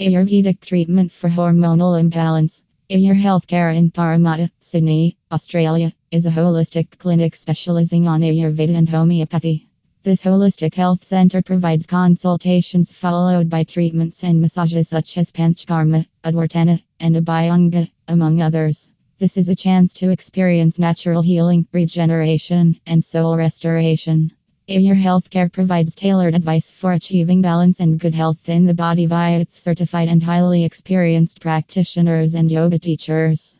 Ayurvedic treatment for hormonal imbalance. Ayur Healthcare in Parramatta, Sydney, Australia, is a holistic clinic specializing on Ayurveda and homeopathy. This holistic health center provides consultations followed by treatments and massages such as Panchakarma, Udvartana, and Abhyanga, among others. This is a chance to experience natural healing, regeneration, and soul restoration. Ayur Healthcare provides tailored advice for achieving balance and good health in the body via its certified and highly experienced practitioners and yoga teachers.